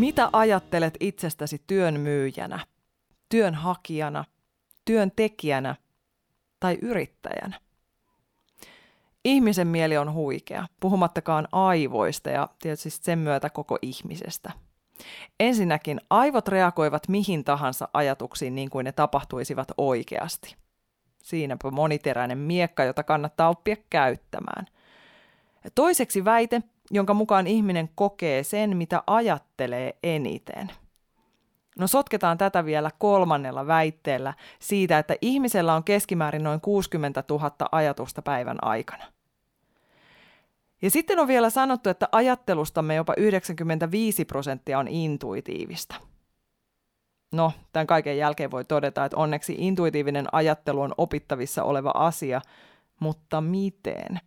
Mitä ajattelet itsestäsi työn myyjänä, työnhakijana, työntekijänä tai yrittäjänä? Ihmisen mieli on huikea, puhumattakaan aivoista ja tietysti sen myötä koko ihmisestä. Ensinnäkin aivot reagoivat mihin tahansa ajatuksiin niin kuin ne tapahtuisivat oikeasti. Siinäpä moniteräinen miekka, jota kannattaa oppia käyttämään. Ja toiseksi väite, jonka mukaan ihminen kokee sen, mitä ajattelee eniten. No sotketaan tätä vielä kolmannella väitteellä siitä, että ihmisellä on keskimäärin noin 60 000 ajatusta päivän aikana. Ja sitten on vielä sanottu, että ajattelustamme jopa 95 prosenttia on intuitiivista. No, tämän kaiken jälkeen voi todeta, että onneksi intuitiivinen ajattelu on opittavissa oleva asia, mutta miten?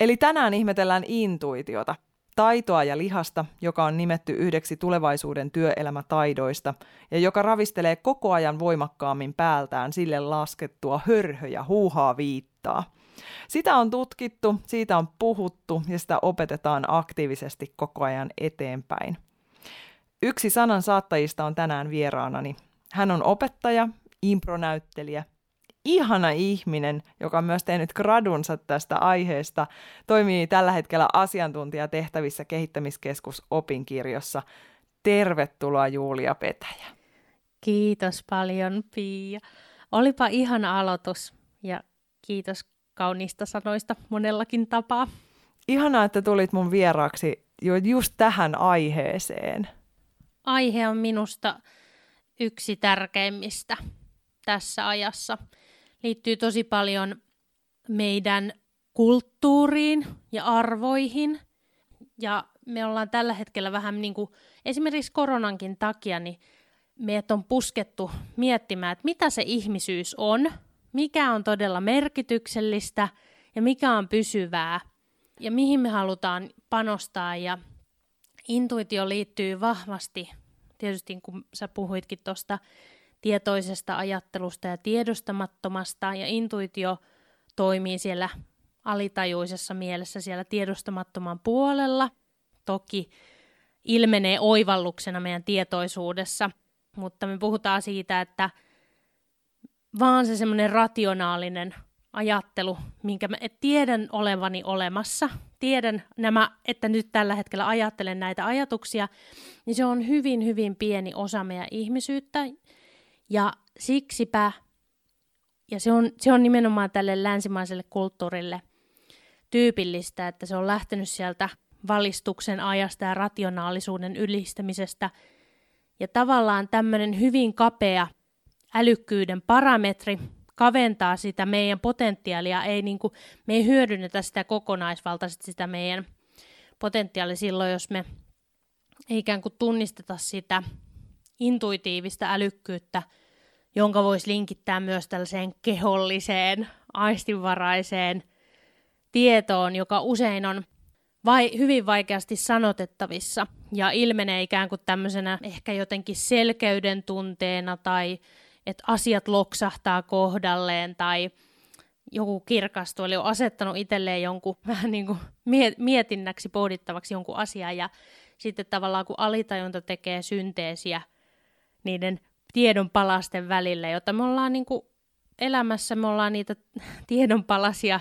Eli tänään ihmetellään intuitiota, taitoa ja lihasta, joka on nimetty yhdeksi tulevaisuuden työelämätaidoista ja joka ravistelee koko ajan voimakkaammin päältään sille laskettua hörhö ja huuhaa viittaa. Sitä on tutkittu, siitä on puhuttu ja sitä opetetaan aktiivisesti koko ajan eteenpäin. Yksi sanan saattajista on tänään vieraanani. Hän on opettaja, impronäyttelijä ihana ihminen, joka on myös tehnyt gradunsa tästä aiheesta, toimii tällä hetkellä asiantuntijatehtävissä kehittämiskeskus opinkirjossa. Tervetuloa Julia Petäjä. Kiitos paljon Pia. Olipa ihana aloitus ja kiitos kauniista sanoista monellakin tapaa. Ihanaa, että tulit mun vieraaksi jo just tähän aiheeseen. Aihe on minusta yksi tärkeimmistä tässä ajassa – liittyy tosi paljon meidän kulttuuriin ja arvoihin. Ja me ollaan tällä hetkellä vähän niin kuin esimerkiksi koronankin takia, niin meidät on puskettu miettimään, että mitä se ihmisyys on, mikä on todella merkityksellistä ja mikä on pysyvää ja mihin me halutaan panostaa. Ja intuitio liittyy vahvasti, tietysti kun sä puhuitkin tuosta tietoisesta ajattelusta ja tiedostamattomasta, ja intuitio toimii siellä alitajuisessa mielessä siellä tiedostamattoman puolella. Toki ilmenee oivalluksena meidän tietoisuudessa, mutta me puhutaan siitä, että vaan se semmoinen rationaalinen ajattelu, minkä mä tiedän olevani olemassa, tiedän nämä, että nyt tällä hetkellä ajattelen näitä ajatuksia, niin se on hyvin, hyvin pieni osa meidän ihmisyyttä, ja siksipä, ja se on, se on nimenomaan tälle länsimaiselle kulttuurille tyypillistä, että se on lähtenyt sieltä valistuksen ajasta ja rationaalisuuden ylistämisestä. Ja tavallaan tämmöinen hyvin kapea älykkyyden parametri kaventaa sitä meidän potentiaalia, ei niin kuin, me ei hyödynnetä sitä kokonaisvaltaisesti sitä meidän potentiaalia silloin, jos me ikään kuin tunnisteta sitä intuitiivista älykkyyttä, jonka voisi linkittää myös tällaiseen keholliseen, aistinvaraiseen tietoon, joka usein on vai, hyvin vaikeasti sanotettavissa ja ilmenee ikään kuin tämmöisenä ehkä jotenkin selkeyden tunteena tai että asiat loksahtaa kohdalleen tai joku kirkastuu, eli on asettanut itselleen jonkun vähän niin kuin mietinnäksi pohdittavaksi jonkun asian ja sitten tavallaan kun alitajunta tekee synteesiä niiden tiedonpalasten välillä, jota me ollaan niin kuin elämässä, me ollaan niitä tiedonpalasia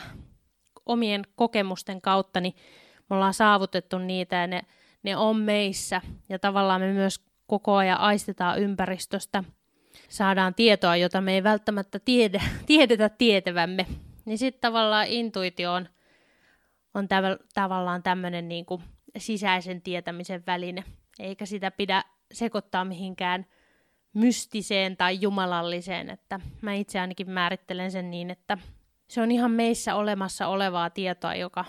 omien kokemusten kautta, niin me ollaan saavutettu niitä ja ne, ne on meissä. Ja tavallaan me myös koko ajan aistetaan ympäristöstä, saadaan tietoa, jota me ei välttämättä tiede, tiedetä tietävämme. Niin sitten tavallaan intuitio on, on täv- tavallaan tämmöinen niin sisäisen tietämisen väline, eikä sitä pidä sekoittaa mihinkään – mystiseen tai jumalalliseen, että mä itse ainakin määrittelen sen niin, että se on ihan meissä olemassa olevaa tietoa, joka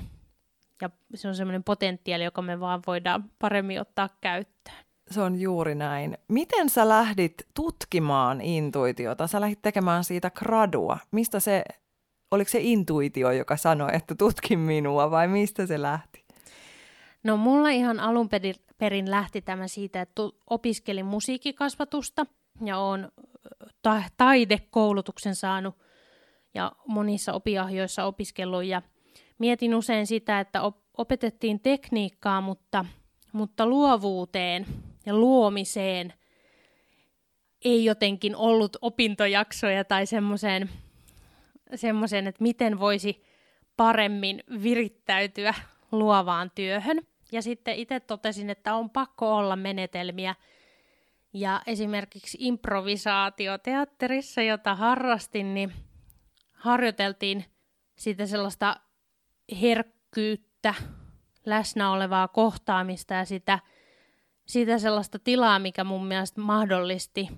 ja se on semmoinen potentiaali, joka me vaan voidaan paremmin ottaa käyttöön. Se on juuri näin. Miten sä lähdit tutkimaan intuitiota? Sä lähdit tekemään siitä gradua. Mistä se, oliko se intuitio, joka sanoi, että tutki minua vai mistä se lähti? No mulla ihan alun perin lähti tämä siitä, että opiskelin musiikkikasvatusta ja olen ta- taidekoulutuksen saanut ja monissa opiahjoissa opiskellut ja mietin usein sitä, että op- opetettiin tekniikkaa, mutta, mutta luovuuteen ja luomiseen ei jotenkin ollut opintojaksoja tai semmoiseen, semmoiseen, että miten voisi paremmin virittäytyä luovaan työhön. Ja sitten itse totesin, että on pakko olla menetelmiä. Ja esimerkiksi improvisaatioteatterissa, jota harrastin, niin harjoiteltiin sitä sellaista herkkyyttä, läsnä olevaa kohtaamista ja sitä, sitä sellaista tilaa, mikä mun mielestä mahdollisti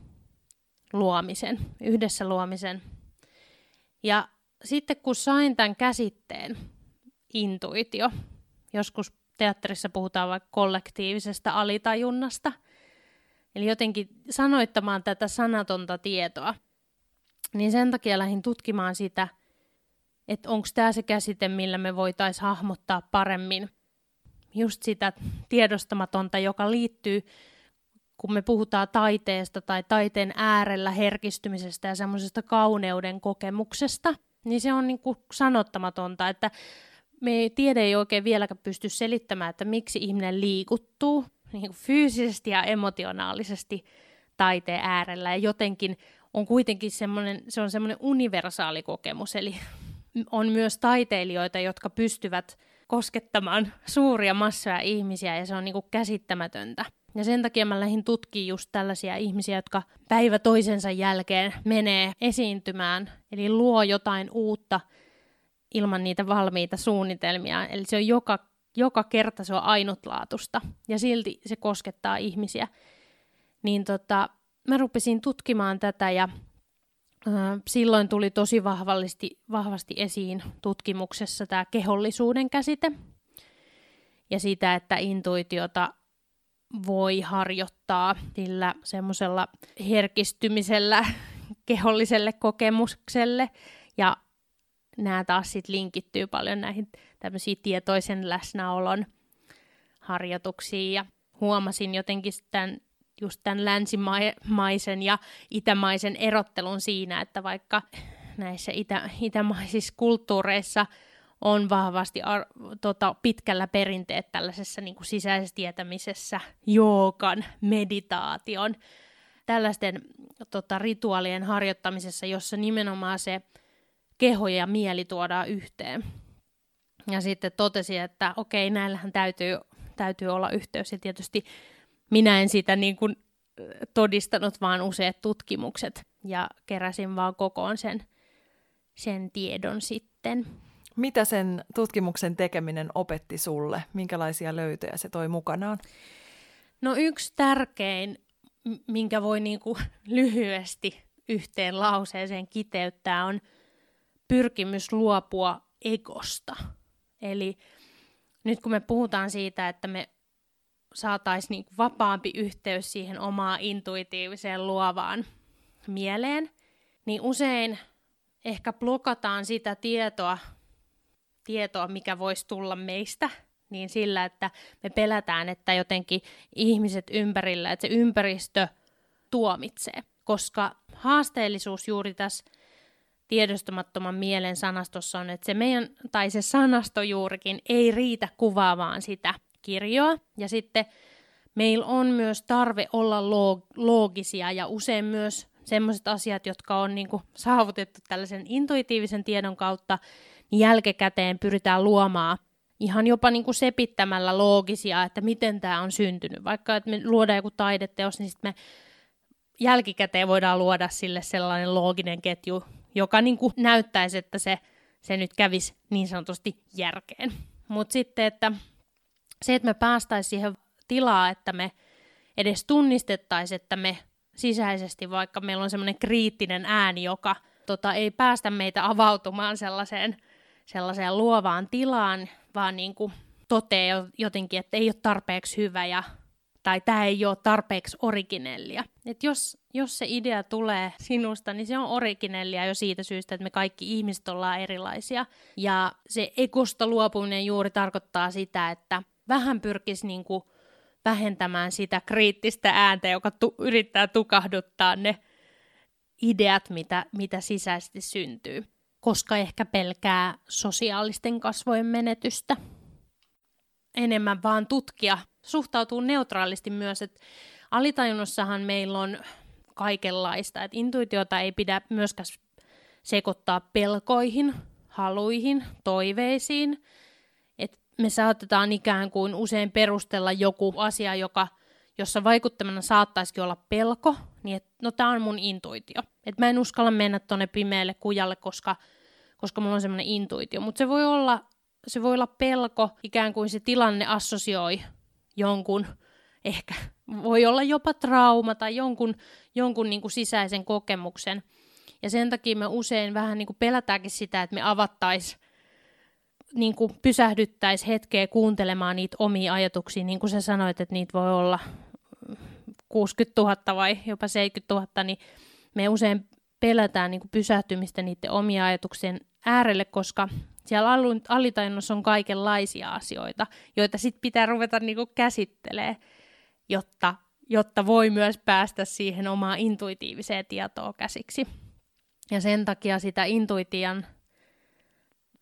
luomisen, yhdessä luomisen. Ja sitten kun sain tämän käsitteen, intuitio, joskus teatterissa puhutaan vaikka kollektiivisesta alitajunnasta, eli jotenkin sanoittamaan tätä sanatonta tietoa, niin sen takia lähdin tutkimaan sitä, että onko tämä se käsite, millä me voitaisiin hahmottaa paremmin just sitä tiedostamatonta, joka liittyy, kun me puhutaan taiteesta tai taiteen äärellä herkistymisestä ja semmoisesta kauneuden kokemuksesta, niin se on niin kuin sanottamatonta, että me tiede ei oikein vieläkään pysty selittämään, että miksi ihminen liikuttuu niin kuin fyysisesti ja emotionaalisesti taiteen äärellä ja jotenkin on kuitenkin semmoinen, se on semmoinen universaali kokemus, eli on myös taiteilijoita, jotka pystyvät koskettamaan suuria massoja ihmisiä ja se on niin kuin käsittämätöntä. Ja sen takia mä lähdin tutkimaan just tällaisia ihmisiä, jotka päivä toisensa jälkeen menee esiintymään, eli luo jotain uutta ilman niitä valmiita suunnitelmia. Eli se on joka, joka kerta se on ainutlaatusta ja silti se koskettaa ihmisiä. Niin tota, mä rupesin tutkimaan tätä ja silloin tuli tosi vahvasti, vahvasti esiin tutkimuksessa tämä kehollisuuden käsite ja sitä, että intuitiota voi harjoittaa sillä semmoisella herkistymisellä keholliselle kokemukselle ja nämä taas sitten linkittyy paljon näihin tämmöisiin tietoisen läsnäolon harjoituksiin. Ja huomasin jotenkin tämän just tämän länsimaisen ja itämaisen erottelun siinä, että vaikka näissä itä, itämaisissa kulttuureissa on vahvasti ar- tota, pitkällä perinteet tällaisessa niin kuin sisäisessä tietämisessä, joogan, meditaation, tällaisten tota, rituaalien harjoittamisessa, jossa nimenomaan se keho ja mieli tuodaan yhteen. Ja sitten totesi, että okei, näillähän täytyy, täytyy olla yhteys. Ja tietysti minä en sitä niin kuin todistanut, vaan useat tutkimukset ja keräsin vaan kokoon sen, sen tiedon sitten. Mitä sen tutkimuksen tekeminen opetti sulle? Minkälaisia löytöjä se toi mukanaan? No yksi tärkein, minkä voi niin kuin lyhyesti yhteen lauseeseen kiteyttää, on pyrkimys luopua egosta. Eli nyt kun me puhutaan siitä, että me saataisiin niin vapaampi yhteys siihen omaan intuitiiviseen luovaan mieleen, niin usein ehkä blokataan sitä tietoa, tietoa, mikä voisi tulla meistä, niin sillä, että me pelätään, että jotenkin ihmiset ympärillä, että se ympäristö tuomitsee. Koska haasteellisuus juuri tässä tiedostamattoman mielen sanastossa on, että se meidän, tai se sanasto juurikin ei riitä kuvaamaan sitä kirjoa. Ja sitten meillä on myös tarve olla loog- loogisia ja usein myös sellaiset asiat, jotka on niin kuin saavutettu tällaisen intuitiivisen tiedon kautta, niin jälkikäteen pyritään luomaan ihan jopa niin kuin sepittämällä loogisia, että miten tämä on syntynyt. Vaikka että me luodaan joku taideteos, niin sitten me jälkikäteen voidaan luoda sille sellainen looginen ketju, joka niin kuin näyttäisi, että se, se nyt kävisi niin sanotusti järkeen. Mutta sitten, että se, että me päästäisiin siihen tilaa, että me edes tunnistettaisiin, että me sisäisesti, vaikka meillä on semmoinen kriittinen ääni, joka tota, ei päästä meitä avautumaan sellaiseen, sellaiseen luovaan tilaan, vaan niin kuin toteaa jotenkin, että ei ole tarpeeksi hyvä ja tai tämä ei ole tarpeeksi originellia. Et jos, jos se idea tulee sinusta, niin se on originellia jo siitä syystä, että me kaikki ihmiset ollaan erilaisia. Ja se ekosta luopuminen juuri tarkoittaa sitä, että vähän pyrkisi niinku vähentämään sitä kriittistä ääntä, joka tu- yrittää tukahduttaa ne ideat, mitä, mitä sisäisesti syntyy, koska ehkä pelkää sosiaalisten kasvojen menetystä. Enemmän vaan tutkia, suhtautuu neutraalisti myös, että alitajunnussahan meillä on kaikenlaista, että intuitiota ei pidä myöskään sekoittaa pelkoihin, haluihin, toiveisiin, että me saatetaan ikään kuin usein perustella joku asia, joka, jossa vaikuttamana saattaisikin olla pelko, niin että no tämä on mun intuitio. Että mä en uskalla mennä tuonne pimeälle kujalle, koska, koska mulla on semmoinen intuitio. Mutta se voi olla se voi olla pelko, ikään kuin se tilanne assosioi jonkun, ehkä voi olla jopa trauma tai jonkun, jonkun niin kuin sisäisen kokemuksen. Ja sen takia me usein vähän niin kuin pelätäänkin sitä, että me avattaisiin niin kuin pysähdyttäisi hetkeä kuuntelemaan niitä omia ajatuksia, niin kuin sä sanoit, että niitä voi olla 60 000 vai jopa 70 000, niin me usein pelätään niin kuin pysähtymistä niiden omia ajatuksien äärelle, koska siellä alitajunnassa on kaikenlaisia asioita, joita sitten pitää ruveta niin kuin käsittelemään, jotta, jotta voi myös päästä siihen omaan intuitiiviseen tietoon käsiksi. Ja sen takia sitä intuitian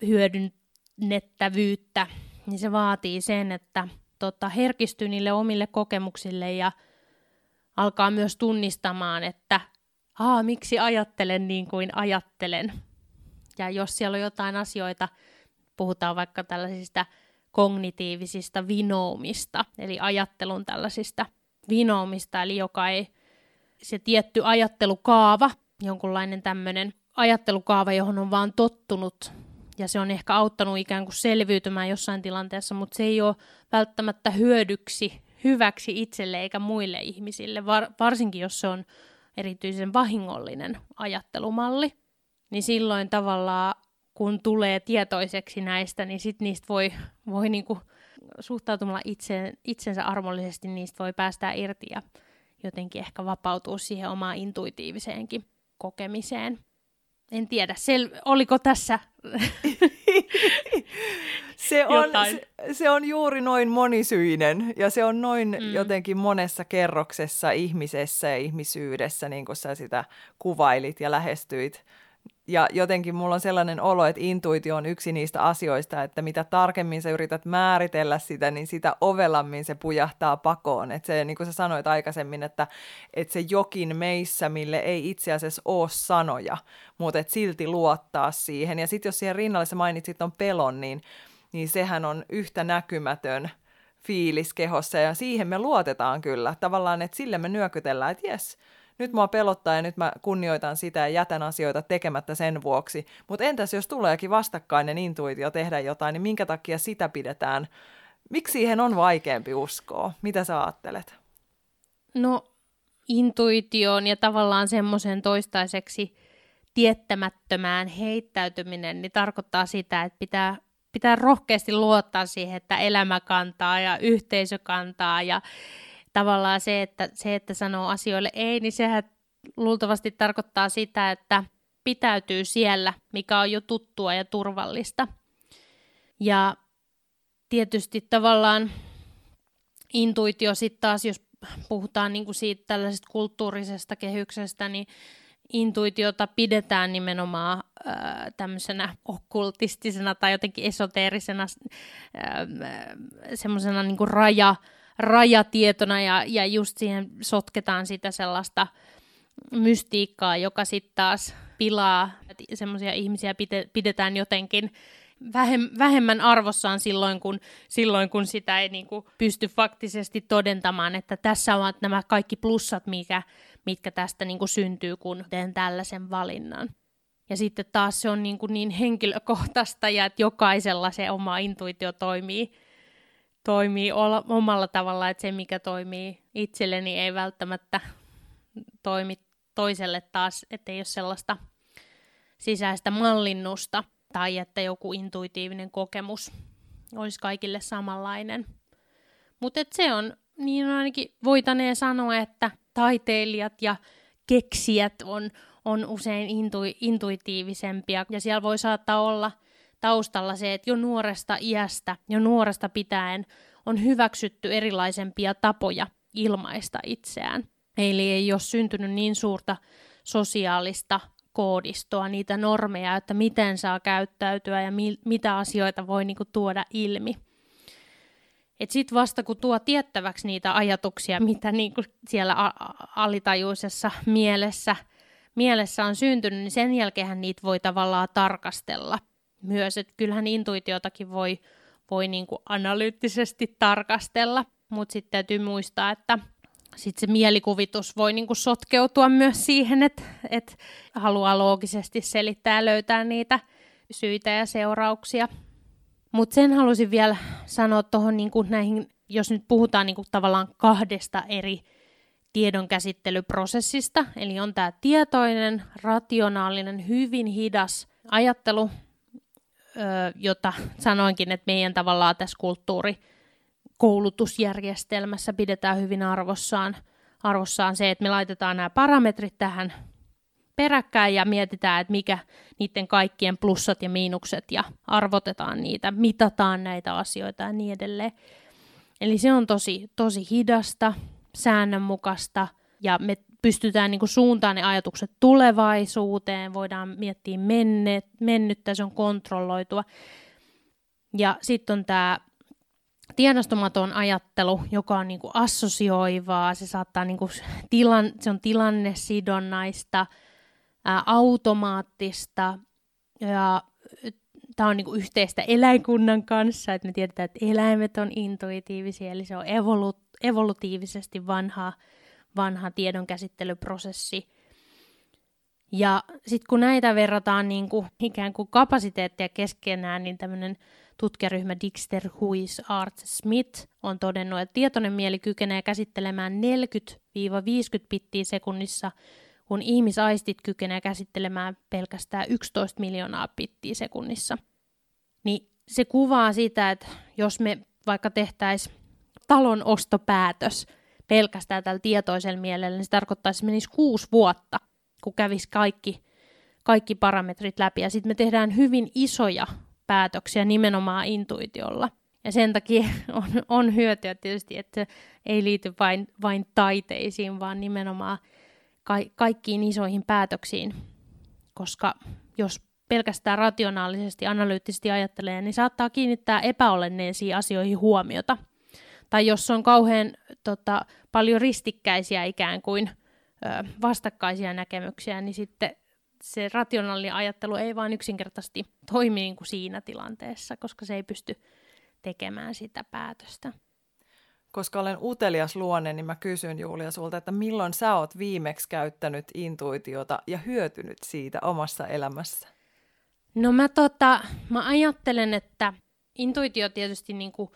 hyödynnettävyyttä, niin se vaatii sen, että tota, herkistyy niille omille kokemuksille ja alkaa myös tunnistamaan, että Aa, miksi ajattelen niin kuin ajattelen. Ja jos siellä on jotain asioita, puhutaan vaikka tällaisista kognitiivisista vinoumista, eli ajattelun tällaisista vinoumista, eli joka ei se tietty ajattelukaava, jonkunlainen tämmöinen ajattelukaava, johon on vaan tottunut, ja se on ehkä auttanut ikään kuin selviytymään jossain tilanteessa, mutta se ei ole välttämättä hyödyksi, hyväksi itselle eikä muille ihmisille, var, varsinkin jos se on erityisen vahingollinen ajattelumalli, niin silloin tavallaan kun tulee tietoiseksi näistä, niin sit niistä voi, voi niinku suhtautumalla itse, itsensä armollisesti, niistä voi päästä irti ja jotenkin ehkä vapautua siihen omaan intuitiiviseenkin kokemiseen. En tiedä, sel- oliko tässä se, on, se, se on juuri noin monisyinen ja se on noin mm. jotenkin monessa kerroksessa ihmisessä ja ihmisyydessä, niin kuin sä sitä kuvailit ja lähestyit ja jotenkin mulla on sellainen olo, että intuitio on yksi niistä asioista, että mitä tarkemmin sä yrität määritellä sitä, niin sitä ovelammin se pujahtaa pakoon. Että se, niin kuin sä sanoit aikaisemmin, että, että se jokin meissä, mille ei itse asiassa ole sanoja, mutta että silti luottaa siihen. Ja sitten jos siihen rinnalle sä mainitsit on pelon, niin, niin sehän on yhtä näkymätön fiilis kehossa ja siihen me luotetaan kyllä. Tavallaan, että sille me nyökytellään, että jes, nyt mua pelottaa ja nyt mä kunnioitan sitä ja jätän asioita tekemättä sen vuoksi. Mutta entäs jos tuleekin vastakkainen intuitio tehdä jotain, niin minkä takia sitä pidetään? Miksi siihen on vaikeampi uskoa? Mitä sä ajattelet? No intuitioon ja tavallaan semmoisen toistaiseksi tiettämättömään heittäytyminen, niin tarkoittaa sitä, että pitää, pitää rohkeasti luottaa siihen, että elämä kantaa ja yhteisö kantaa ja, tavallaan se että, se, että sanoo asioille ei, niin sehän luultavasti tarkoittaa sitä, että pitäytyy siellä, mikä on jo tuttua ja turvallista. Ja tietysti tavallaan intuitio sitten taas, jos puhutaan niin kuin siitä tällaisesta kulttuurisesta kehyksestä, niin intuitiota pidetään nimenomaan äh, tämmöisenä okkultistisena tai jotenkin esoteerisena äh, semmoisena niin raja, rajatietona ja, ja just siihen sotketaan sitä sellaista mystiikkaa, joka sitten taas pilaa semmoisia ihmisiä pidetään jotenkin vähemmän arvossaan silloin, kun, silloin, kun sitä ei niin kuin pysty faktisesti todentamaan, että tässä ovat nämä kaikki plussat, mikä, mitkä tästä niin kuin syntyy, kun teen tällaisen valinnan. Ja sitten taas se on niin, kuin niin henkilökohtaista ja että jokaisella se oma intuitio toimii toimii omalla tavalla, että se mikä toimii itselleni ei välttämättä toimi toiselle taas, että ei ole sellaista sisäistä mallinnusta tai että joku intuitiivinen kokemus olisi kaikille samanlainen. Mutta se on, niin ainakin voitaneen sanoa, että taiteilijat ja keksijät on, on usein intu, intuitiivisempia, ja siellä voi saattaa olla taustalla se, että jo nuoresta iästä, jo nuoresta pitäen on hyväksytty erilaisempia tapoja ilmaista itseään. Eli ei ole syntynyt niin suurta sosiaalista koodistoa, niitä normeja, että miten saa käyttäytyä ja mi- mitä asioita voi niinku tuoda ilmi. Et sit vasta kun tuo tiettäväksi niitä ajatuksia, mitä niinku siellä a- alitajuisessa mielessä, mielessä on syntynyt, niin sen jälkeen niitä voi tavallaan tarkastella myös. Et kyllähän intuitiotakin voi, voi niinku analyyttisesti tarkastella, mutta sitten täytyy muistaa, että sitten se mielikuvitus voi niinku sotkeutua myös siihen, että et haluaa loogisesti selittää ja löytää niitä syitä ja seurauksia. Mutta sen halusin vielä sanoa tuohon niinku näihin, jos nyt puhutaan niinku tavallaan kahdesta eri tiedonkäsittelyprosessista, eli on tämä tietoinen, rationaalinen, hyvin hidas ajattelu, jota sanoinkin, että meidän tavallaan tässä kulttuuri koulutusjärjestelmässä pidetään hyvin arvossaan, arvossaan se, että me laitetaan nämä parametrit tähän peräkkäin ja mietitään, että mikä niiden kaikkien plussat ja miinukset ja arvotetaan niitä, mitataan näitä asioita ja niin edelleen. Eli se on tosi, tosi hidasta, säännönmukaista ja me pystytään niin suuntaan ne ajatukset tulevaisuuteen, voidaan miettiä menneet, mennyttä, se on kontrolloitua. Ja sitten on tämä tiedostomaton ajattelu, joka on niin assosioivaa, se saattaa niin tilan, se on tilannesidonnaista, ää, automaattista ja tämä on niin yhteistä eläinkunnan kanssa, että me tiedetään, että eläimet on intuitiivisia, eli se on evolu- evolutiivisesti vanha, vanha tiedonkäsittelyprosessi. Ja sitten kun näitä verrataan niin kuin, ikään kuin kapasiteettia keskenään, niin tämmöinen tutkijaryhmä Dixter, Huis, Art, Smith on todennut, että tietoinen mieli kykenee käsittelemään 40-50 pittiä sekunnissa, kun ihmisaistit kykenee käsittelemään pelkästään 11 miljoonaa pittiä sekunnissa. Niin se kuvaa sitä, että jos me vaikka tehtäisiin talon ostopäätös pelkästään tällä tietoisella mielellä, niin se tarkoittaisi, että menisi kuusi vuotta, kun kävisi kaikki, kaikki parametrit läpi. Ja sitten me tehdään hyvin isoja päätöksiä nimenomaan intuitiolla. Ja sen takia on, on hyötyä tietysti, että ei liity vain, vain taiteisiin, vaan nimenomaan ka- kaikkiin isoihin päätöksiin. Koska jos pelkästään rationaalisesti, analyyttisesti ajattelee, niin saattaa kiinnittää epäolenneisiin asioihin huomiota. Tai jos on kauhean tota, paljon ristikkäisiä ikään kuin ö, vastakkaisia näkemyksiä, niin sitten se rationaalinen ajattelu ei vain yksinkertaisesti toimi niin kuin siinä tilanteessa, koska se ei pysty tekemään sitä päätöstä. Koska olen utelias luonne, niin mä kysyn Julia sulta, että milloin sä oot viimeksi käyttänyt intuitiota ja hyötynyt siitä omassa elämässä? No mä, tota, mä ajattelen, että intuitio tietysti niin kuin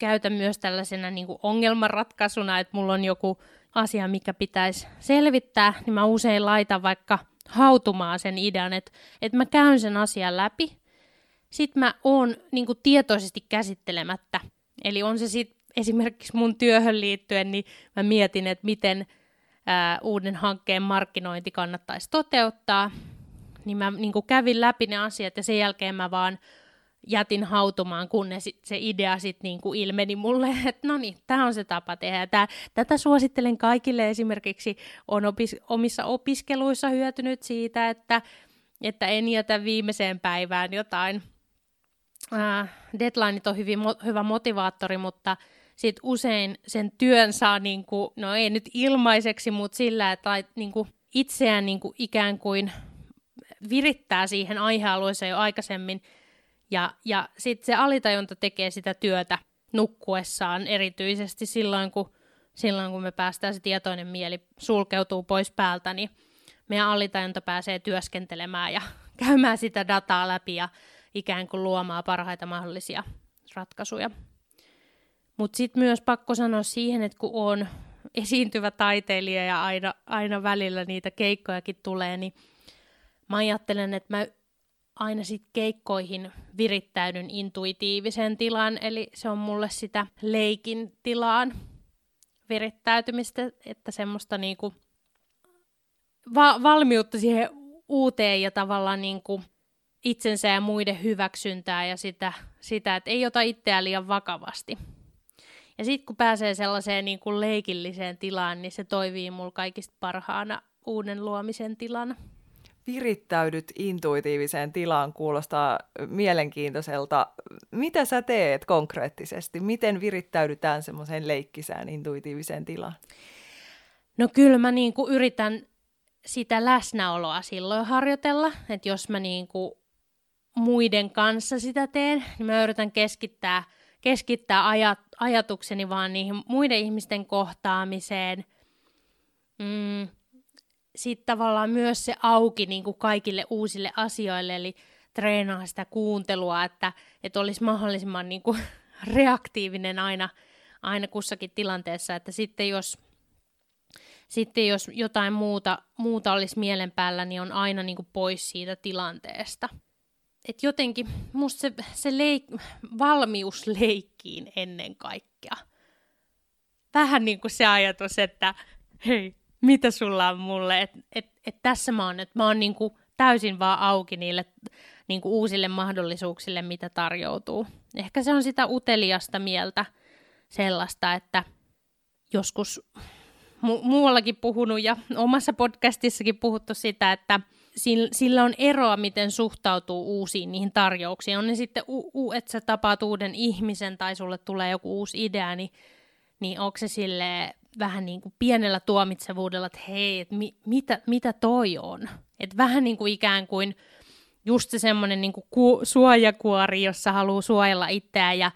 käytän myös tällaisena niin kuin ongelmanratkaisuna, että mulla on joku asia, mikä pitäisi selvittää, niin mä usein laitan vaikka hautumaan sen idean, että, että mä käyn sen asian läpi, sitten mä oon niin kuin tietoisesti käsittelemättä. Eli on se sitten esimerkiksi mun työhön liittyen, niin mä mietin, että miten ää, uuden hankkeen markkinointi kannattaisi toteuttaa. Niin mä niin kuin kävin läpi ne asiat ja sen jälkeen mä vaan jätin hautumaan, kunnes se idea sitten niinku ilmeni mulle, että no niin, tämä on se tapa tehdä. Tää, tätä suosittelen kaikille esimerkiksi, on opis, omissa opiskeluissa hyötynyt siitä, että, että en jätä viimeiseen päivään jotain. Äh, deadlineit on hyvin, mo, hyvä motivaattori, mutta sit usein sen työn saa, niinku, no ei nyt ilmaiseksi, mutta sillä, että niinku itseään niinku ikään kuin virittää siihen aihealueeseen jo aikaisemmin, ja, ja sitten se alitajunta tekee sitä työtä nukkuessaan, erityisesti silloin kun, silloin, kun me päästään se tietoinen mieli sulkeutuu pois päältä, niin meidän alitajunta pääsee työskentelemään ja käymään sitä dataa läpi ja ikään kuin luomaan parhaita mahdollisia ratkaisuja. Mutta sitten myös pakko sanoa siihen, että kun on esiintyvä taiteilija ja aina, aina välillä niitä keikkojakin tulee, niin mä ajattelen, että mä aina sit keikkoihin virittäydyn intuitiivisen tilaan, eli se on mulle sitä leikin tilaan virittäytymistä, että semmoista niinku va- valmiutta siihen uuteen ja tavallaan niinku itsensä ja muiden hyväksyntää ja sitä, sitä että ei ota itseään liian vakavasti. Ja sitten kun pääsee sellaiseen niin kuin leikilliseen tilaan, niin se toimii mulla kaikista parhaana uuden luomisen tilana. Virittäydyt intuitiiviseen tilaan kuulostaa mielenkiintoiselta. Mitä sä teet konkreettisesti? Miten virittäydytään semmoiseen leikkisään intuitiiviseen tilaan? No kyllä mä niin kuin yritän sitä läsnäoloa silloin harjoitella, että jos mä niin kuin muiden kanssa sitä teen, niin mä yritän keskittää, keskittää ajat, ajatukseni vaan niihin muiden ihmisten kohtaamiseen. Mm, Sitten tavallaan myös se auki niin kuin kaikille uusille asioille, eli treenaa sitä kuuntelua, että, että olisi mahdollisimman niin kuin reaktiivinen aina, aina kussakin tilanteessa, että sitten jos, sitten jos jotain muuta, muuta olisi mielen päällä, niin on aina niin kuin pois siitä tilanteesta et jotenkin musta se, se leik- valmius leikkiin ennen kaikkea. Vähän niin kuin se ajatus, että hei, mitä sulla on mulle, että et, et tässä mä oon, että mä oon niin kuin täysin vaan auki niille niin kuin uusille mahdollisuuksille, mitä tarjoutuu. Ehkä se on sitä uteliasta mieltä sellaista, että joskus mu- muuallakin puhunut ja omassa podcastissakin puhuttu sitä, että – sillä on eroa, miten suhtautuu uusiin niihin tarjouksiin. On ne sitten, u- u- että sä tapaat uuden ihmisen tai sulle tulee joku uusi idea, niin, niin onko se sille vähän niin kuin pienellä tuomitsevuudella, että hei, että mi- mitä, mitä toi on? Että vähän niin kuin ikään kuin just se semmoinen niin suojakuori, jossa haluaa suojella itseään ja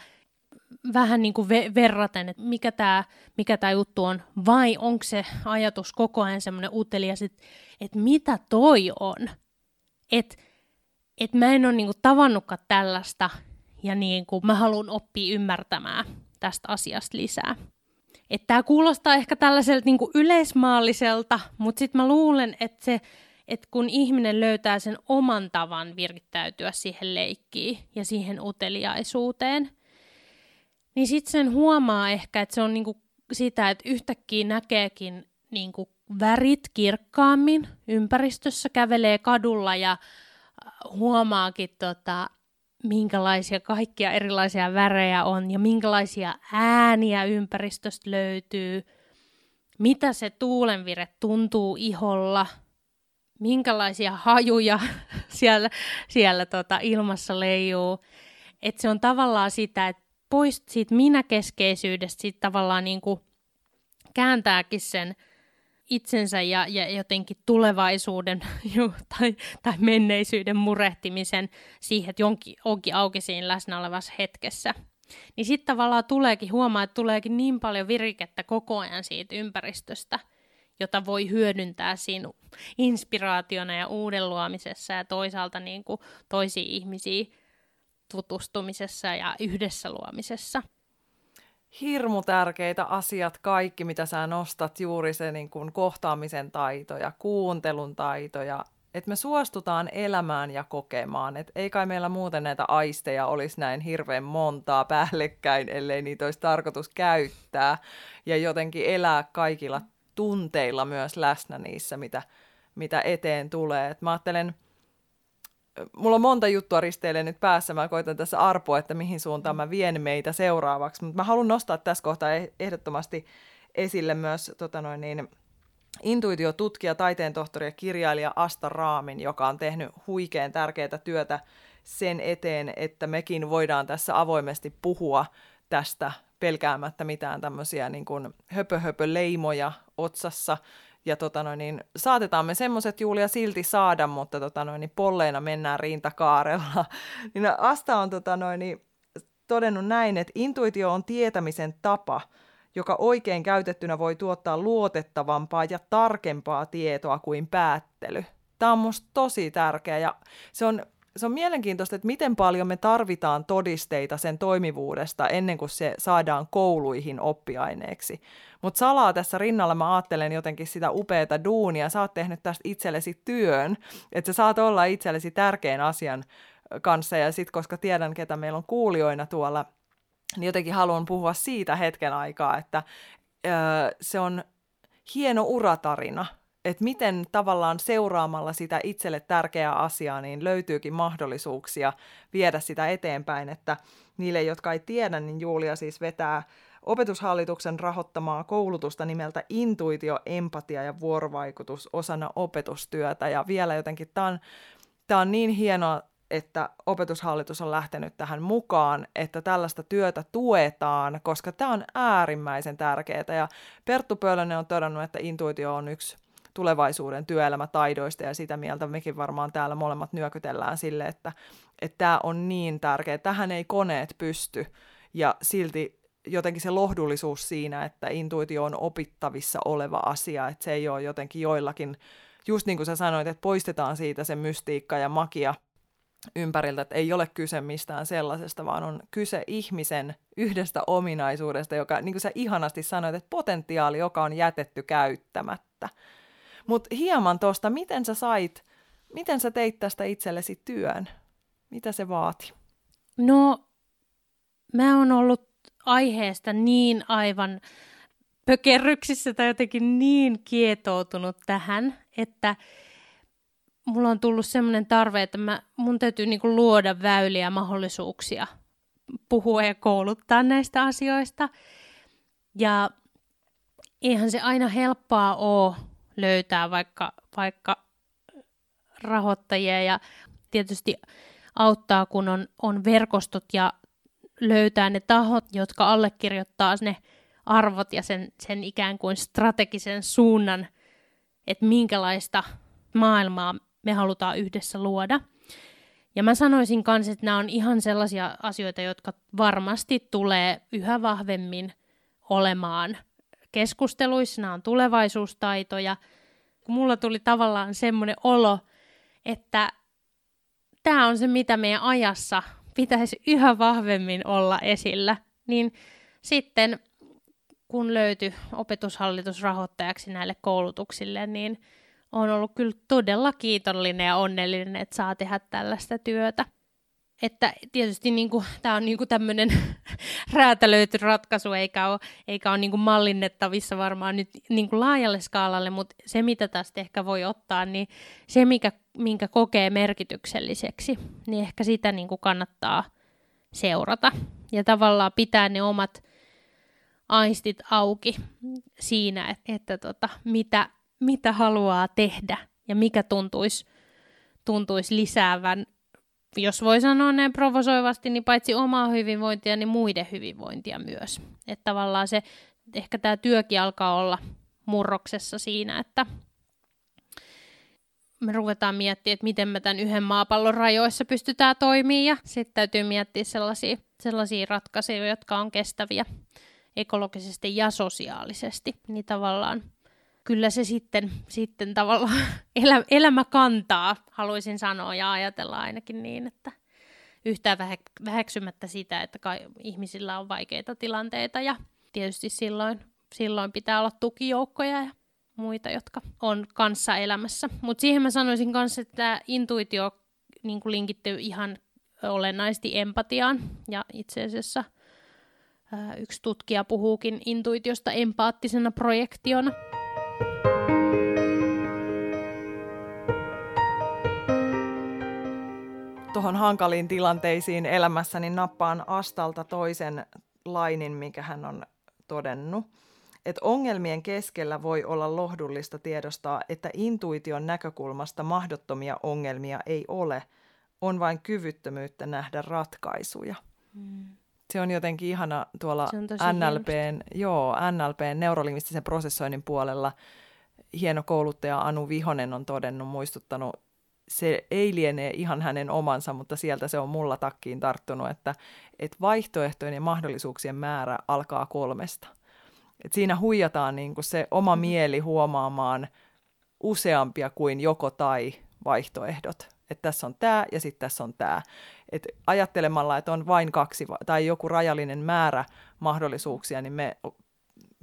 vähän niin kuin ve- verraten, että mikä tämä mikä tää juttu on, vai onko se ajatus koko ajan semmoinen utelias, että, että mitä toi on. Että et mä en ole niin kuin tavannutkaan tällaista, ja niin kuin mä haluan oppia ymmärtämään tästä asiasta lisää. Tämä kuulostaa ehkä tällaiselta niin kuin yleismaalliselta, mutta sitten mä luulen, että se, että kun ihminen löytää sen oman tavan virittäytyä siihen leikkiin ja siihen uteliaisuuteen – niin sitten sen huomaa ehkä, että se on niinku sitä, että yhtäkkiä näkeekin niinku värit kirkkaammin ympäristössä, kävelee kadulla ja äh, huomaakin, tota, minkälaisia kaikkia erilaisia värejä on ja minkälaisia ääniä ympäristöstä löytyy, mitä se tuulenvire tuntuu iholla, minkälaisia hajuja siellä, siellä tota ilmassa leijuu. Et se on tavallaan sitä, että pois siitä minäkeskeisyydestä sit tavallaan niin kuin kääntääkin sen itsensä ja, ja jotenkin tulevaisuuden tai, tai menneisyyden murehtimisen siihen, että jonkin onkin auki siinä läsnä olevassa hetkessä. Niin sitten tavallaan tuleekin huomaa, että tuleekin niin paljon virikettä koko ajan siitä ympäristöstä, jota voi hyödyntää siinä inspiraationa ja uuden luomisessa ja toisaalta niin kuin toisiin ihmisiin tutustumisessa ja yhdessä luomisessa. Hirmu tärkeitä asiat kaikki, mitä sä nostat, juuri se niin kuin kohtaamisen taito ja kuuntelun taito ja että me suostutaan elämään ja kokemaan. Et ei kai meillä muuten näitä aisteja olisi näin hirveän montaa päällekkäin, ellei niitä olisi tarkoitus käyttää. Ja jotenkin elää kaikilla tunteilla myös läsnä niissä, mitä, mitä eteen tulee. Et mä ajattelen, mulla on monta juttua risteille nyt päässä. Mä koitan tässä arpoa, että mihin suuntaan mä vien meitä seuraavaksi. Mutta mä haluan nostaa tässä kohtaa eh- ehdottomasti esille myös tota noin niin, intuitiotutkija, taiteen tohtori ja kirjailija Asta Raamin, joka on tehnyt huikean tärkeää työtä sen eteen, että mekin voidaan tässä avoimesti puhua tästä pelkäämättä mitään tämmöisiä niin kuin höpö-höpö-leimoja otsassa, ja tota noin, niin saatetaan me semmoiset Julia silti saada, mutta tota noin, niin polleina mennään rintakaarella. niin Asta on tota noin, niin todennut näin, että intuitio on tietämisen tapa, joka oikein käytettynä voi tuottaa luotettavampaa ja tarkempaa tietoa kuin päättely. Tämä on musta tosi tärkeä ja se on se on mielenkiintoista, että miten paljon me tarvitaan todisteita sen toimivuudesta ennen kuin se saadaan kouluihin oppiaineeksi. Mutta salaa tässä rinnalla mä ajattelen jotenkin sitä upeata duunia. Sä oot tehnyt tästä itsellesi työn, että sä saat olla itsellesi tärkeän asian kanssa. Ja sitten koska tiedän, ketä meillä on kuulijoina tuolla, niin jotenkin haluan puhua siitä hetken aikaa, että öö, se on hieno uratarina, että miten tavallaan seuraamalla sitä itselle tärkeää asiaa, niin löytyykin mahdollisuuksia viedä sitä eteenpäin, että niille, jotka ei tiedä, niin Julia siis vetää opetushallituksen rahoittamaa koulutusta nimeltä Intuitio, empatia ja vuorovaikutus osana opetustyötä. Ja vielä jotenkin tämä on, on niin hienoa, että opetushallitus on lähtenyt tähän mukaan, että tällaista työtä tuetaan, koska tämä on äärimmäisen tärkeää. Ja Perttu Pölönen on todennut, että intuitio on yksi tulevaisuuden työelämätaidoista ja sitä mieltä mekin varmaan täällä molemmat nyökytellään sille, että, että tämä on niin tärkeä. Tähän ei koneet pysty ja silti jotenkin se lohdullisuus siinä, että intuitio on opittavissa oleva asia, että se ei ole jotenkin joillakin, just niin kuin sä sanoit, että poistetaan siitä se mystiikka ja magia ympäriltä, että ei ole kyse mistään sellaisesta, vaan on kyse ihmisen yhdestä ominaisuudesta, joka, niin kuin sä ihanasti sanoit, että potentiaali, joka on jätetty käyttämättä. Mutta hieman tuosta, miten sä sait, miten sä teit tästä itsellesi työn? Mitä se vaati? No, mä oon ollut aiheesta niin aivan pökerryksissä tai jotenkin niin kietoutunut tähän, että mulla on tullut semmoinen tarve, että mä, mun täytyy niinku luoda väyliä mahdollisuuksia puhua ja kouluttaa näistä asioista. Ja eihän se aina helppoa ole löytää vaikka, vaikka rahoittajia ja tietysti auttaa, kun on, on verkostot ja löytää ne tahot, jotka allekirjoittaa ne arvot ja sen, sen ikään kuin strategisen suunnan, että minkälaista maailmaa me halutaan yhdessä luoda. Ja mä sanoisin myös, että nämä on ihan sellaisia asioita, jotka varmasti tulee yhä vahvemmin olemaan keskusteluissa, nämä on tulevaisuustaitoja. Mulla tuli tavallaan semmoinen olo, että tämä on se, mitä meidän ajassa pitäisi yhä vahvemmin olla esillä. Niin sitten kun löytyi opetushallitus rahoittajaksi näille koulutuksille, niin on ollut kyllä todella kiitollinen ja onnellinen, että saa tehdä tällaista työtä. Että tietysti niin kuin, tämä on niin kuin tämmöinen räätälöity ratkaisu, eikä ole, eikä ole niin kuin mallinnettavissa varmaan nyt niin kuin laajalle skaalalle, mutta se mitä tästä ehkä voi ottaa, niin se mikä, minkä kokee merkitykselliseksi, niin ehkä sitä niin kuin kannattaa seurata. Ja tavallaan pitää ne omat aistit auki siinä, että, että tota, mitä, mitä haluaa tehdä ja mikä tuntuisi, tuntuisi lisäävän jos voi sanoa näin provosoivasti, niin paitsi omaa hyvinvointia, niin muiden hyvinvointia myös. Että tavallaan se, ehkä tämä työkin alkaa olla murroksessa siinä, että me ruvetaan miettimään, että miten me tämän yhden maapallon rajoissa pystytään toimimaan, ja sitten täytyy miettiä sellaisia, sellaisia ratkaisuja, jotka on kestäviä ekologisesti ja sosiaalisesti, niin tavallaan kyllä se sitten, sitten tavallaan elä, elämä kantaa, haluaisin sanoa ja ajatella ainakin niin, että yhtään väheksymättä sitä, että kai ihmisillä on vaikeita tilanteita ja tietysti silloin, silloin pitää olla tukijoukkoja ja muita, jotka on kanssa elämässä. Mutta siihen mä sanoisin kanssa, että intuitio niin linkittyy ihan olennaisesti empatiaan ja itse asiassa yksi tutkija puhuukin intuitiosta empaattisena projektiona. Tuohon hankaliin tilanteisiin elämässä, niin nappaan Astalta toisen lainin, mikä hän on todennut. Että ongelmien keskellä voi olla lohdullista tiedostaa, että intuition näkökulmasta mahdottomia ongelmia ei ole, on vain kyvyttömyyttä nähdä ratkaisuja. Mm. Se on jotenkin ihana tuolla NLPn, joo, NLPn neurolingvistisen prosessoinnin puolella. Hieno kouluttaja Anu Vihonen on todennut, muistuttanut se ei liene ihan hänen omansa, mutta sieltä se on mulla takkiin tarttunut, että, että vaihtoehtojen ja mahdollisuuksien määrä alkaa kolmesta. Et siinä huijataan niin kuin se oma mm-hmm. mieli huomaamaan useampia kuin joko tai vaihtoehdot. että tässä on tämä ja sitten tässä on tämä. Et ajattelemalla, että on vain kaksi tai joku rajallinen määrä mahdollisuuksia, niin me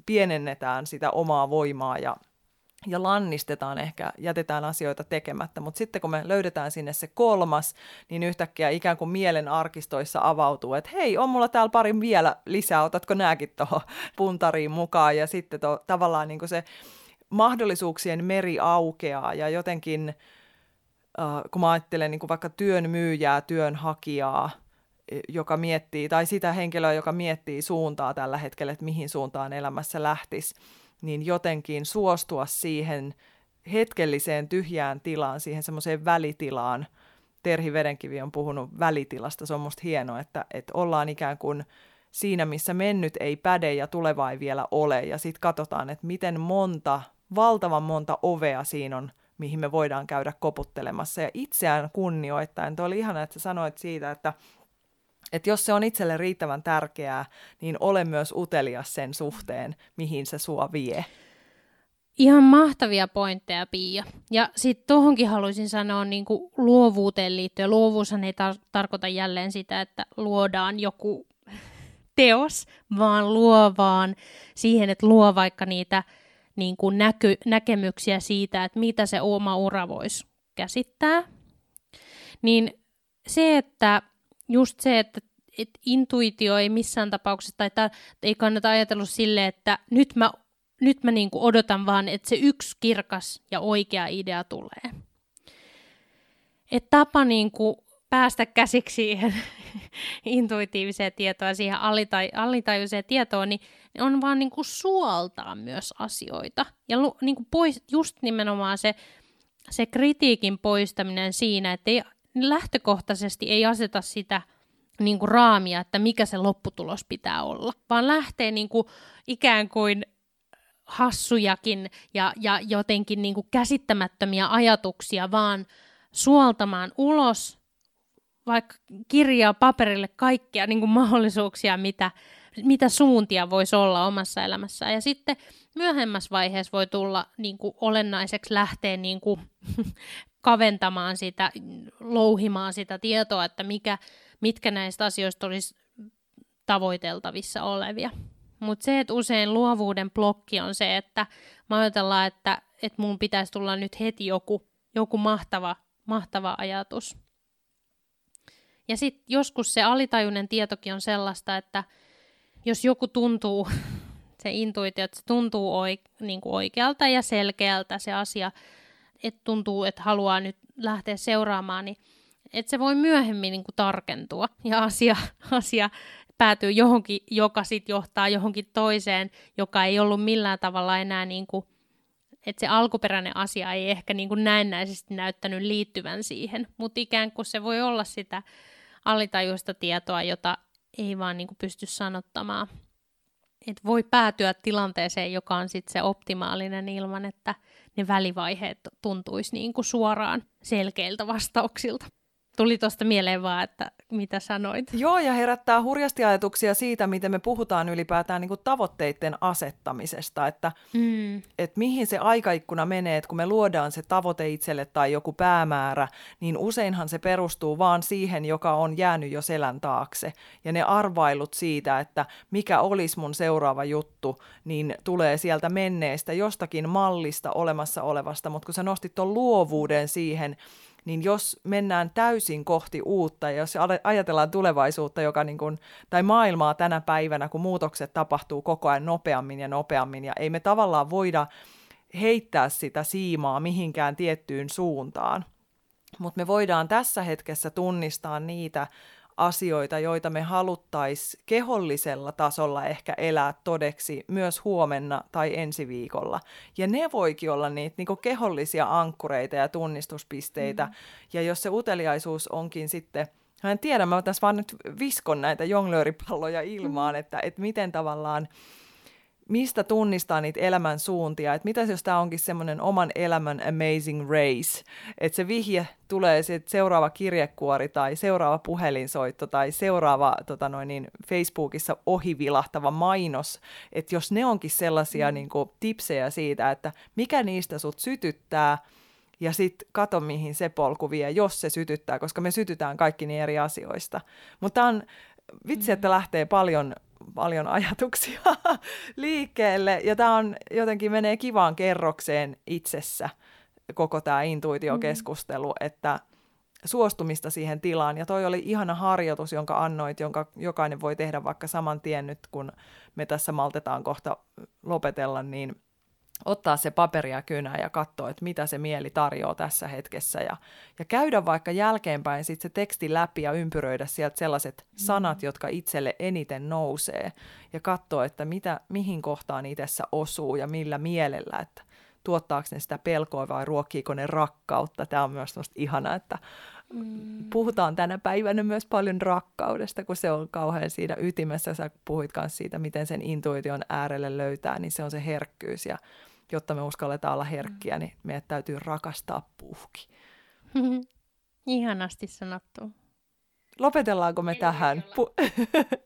pienennetään sitä omaa voimaa ja, ja lannistetaan ehkä, jätetään asioita tekemättä. Mutta sitten kun me löydetään sinne se kolmas, niin yhtäkkiä ikään kuin mielen arkistoissa avautuu, että hei, on mulla täällä pari vielä lisää, otatko nääkin tuohon puntariin mukaan. Ja sitten to, tavallaan niin se mahdollisuuksien meri aukeaa ja jotenkin, kun mä ajattelen niin kuin vaikka työn myyjää, työnhakijaa, e, joka miettii, tai sitä henkilöä, joka miettii suuntaa tällä hetkellä, että mihin suuntaan elämässä lähtisi, niin jotenkin suostua siihen hetkelliseen tyhjään tilaan, siihen semmoiseen välitilaan. Terhi Vedenkivi on puhunut välitilasta, se on musta hienoa, että, että ollaan ikään kuin siinä, missä mennyt ei päde ja tuleva ei vielä ole, ja sitten katsotaan, että miten monta valtavan monta ovea siinä on, mihin me voidaan käydä koputtelemassa. Ja itseään kunnioittain, tuo oli ihana, että sä sanoit siitä, että että jos se on itselle riittävän tärkeää, niin ole myös utelias sen suhteen, mihin se sua vie. Ihan mahtavia pointteja, Pia. Ja sitten tuohonkin haluaisin sanoa niin kuin luovuuteen liittyen. Luovuushan ei tar- tarkoita jälleen sitä, että luodaan joku teos, vaan luovaan siihen, että luo vaikka niitä niin kuin näky, näkemyksiä siitä, että mitä se oma ura voisi käsittää, niin se, että just se, että että intuitio ei missään tapauksessa, tai ta, ei kannata ajatella sille, että nyt mä, nyt mä niin kuin odotan vaan, että se yksi kirkas ja oikea idea tulee. Et tapa niin kuin päästä käsiksi siihen intuitiiviseen tietoon, siihen alita- alitajuiseen tietoon, niin on vaan niin kuin suoltaa myös asioita. Ja niin kuin pois, just nimenomaan se, se kritiikin poistaminen siinä, että ei, lähtökohtaisesti ei aseta sitä niin kuin raamia, että mikä se lopputulos pitää olla, vaan lähtee niin kuin ikään kuin hassujakin ja, ja jotenkin niin kuin käsittämättömiä ajatuksia vaan suoltamaan ulos, vaikka kirjaa paperille kaikkia niin kuin mahdollisuuksia, mitä, mitä suuntia voisi olla omassa elämässä. Ja sitten myöhemmässä vaiheessa voi tulla niin kuin olennaiseksi lähteä niin kuin, kaventamaan sitä, louhimaan sitä tietoa, että mikä, mitkä näistä asioista olisi tavoiteltavissa olevia. Mutta se, että usein luovuuden blokki on se, että mä ajatellaan, että, että mun pitäisi tulla nyt heti joku, joku mahtava, mahtava ajatus. Ja sitten joskus se alitajuinen tietokin on sellaista, että jos joku tuntuu, se intuitio, että se tuntuu oik, niin kuin oikealta ja selkeältä se asia, että tuntuu, että haluaa nyt lähteä seuraamaan, niin että se voi myöhemmin niin kuin tarkentua. Ja asia, asia päätyy johonkin, joka sitten johtaa johonkin toiseen, joka ei ollut millään tavalla enää niin kuin, että se alkuperäinen asia ei ehkä niin kuin näennäisesti näyttänyt liittyvän siihen, mutta ikään kuin se voi olla sitä alitajuista tietoa, jota ei vaan niin kuin pysty sanottamaan. Et voi päätyä tilanteeseen, joka on sitten se optimaalinen ilman, että ne välivaiheet tuntuisi niin kuin suoraan selkeiltä vastauksilta tuli tuosta mieleen vaan, että mitä sanoit. Joo, ja herättää hurjasti ajatuksia siitä, miten me puhutaan ylipäätään niin kuin tavoitteiden asettamisesta, että, mm. että mihin se aikaikkuna menee, että kun me luodaan se tavoite itselle tai joku päämäärä, niin useinhan se perustuu vaan siihen, joka on jäänyt jo selän taakse. Ja ne arvailut siitä, että mikä olisi mun seuraava juttu, niin tulee sieltä menneestä jostakin mallista olemassa olevasta, mutta kun sä nostit tuon luovuuden siihen, niin jos mennään täysin kohti uutta, ja jos ajatellaan tulevaisuutta, joka niin kuin, tai maailmaa tänä päivänä, kun muutokset tapahtuu koko ajan nopeammin ja nopeammin, ja ei me tavallaan voida heittää sitä siimaa mihinkään tiettyyn suuntaan, mutta me voidaan tässä hetkessä tunnistaa niitä asioita, joita me haluttaisiin kehollisella tasolla ehkä elää todeksi myös huomenna tai ensi viikolla. Ja ne voikin olla niitä niin kehollisia ankkureita ja tunnistuspisteitä. Mm. Ja jos se uteliaisuus onkin sitten Mä en tiedä, mä tässä vaan nyt viskon näitä jonglööripalloja ilmaan, mm. että, että miten tavallaan mistä tunnistaa niitä elämän suuntia, että mitä jos tämä onkin semmoinen oman elämän amazing race, että se vihje tulee se seuraava kirjekuori tai seuraava puhelinsoitto tai seuraava tota noin, niin Facebookissa ohivilahtava mainos, että jos ne onkin sellaisia mm. niin kuin, tipsejä siitä, että mikä niistä sut sytyttää ja sitten kato, mihin se polku vie, jos se sytyttää, koska me sytytään kaikki niin eri asioista. Mutta on vitsi, että lähtee paljon, paljon ajatuksia liikkeelle, ja tämä on jotenkin menee kivaan kerrokseen itsessä, koko tämä intuitiokeskustelu, mm. että suostumista siihen tilaan. Ja toi oli ihana harjoitus, jonka annoit, jonka jokainen voi tehdä vaikka saman tien nyt, kun me tässä maltetaan kohta lopetella, niin ottaa se paperi ja kynä ja katsoa, että mitä se mieli tarjoaa tässä hetkessä ja, ja käydä vaikka jälkeenpäin sitten se teksti läpi ja ympyröidä sieltä sellaiset mm. sanat, jotka itselle eniten nousee ja katsoa, että mitä, mihin kohtaan itsessä osuu ja millä mielellä, että tuottaako ne sitä pelkoa vai ruokkiiko ne rakkautta. Tämä on myös ihana, että mm. puhutaan tänä päivänä myös paljon rakkaudesta, kun se on kauhean siinä ytimessä. Sä puhuit myös siitä, miten sen intuition äärelle löytää, niin se on se herkkyys. Ja jotta me uskalletaan olla herkkiä, niin meidän täytyy rakastaa puhki. Ihanasti sanottu. Lopetellaanko me en tähän? Pu-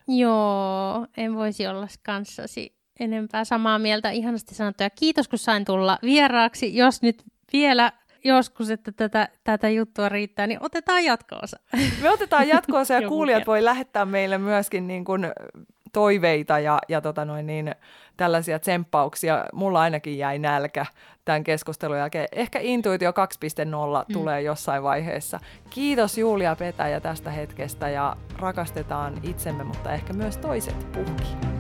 Joo, en voisi olla kanssasi enempää samaa mieltä. Ihanasti sanottu ja kiitos kun sain tulla vieraaksi. Jos nyt vielä joskus, että tätä, tätä juttua riittää, niin otetaan jatkoosa. Me otetaan jatkoosa ja kuulijat voi lähettää meille myöskin niin kuin toiveita ja, ja tota noin niin, tällaisia tsemppauksia. Mulla ainakin jäi nälkä tämän keskustelun jälkeen. Ehkä Intuitio 2.0 mm. tulee jossain vaiheessa. Kiitos Julia Petäjä tästä hetkestä ja rakastetaan itsemme, mutta ehkä myös toiset puhki.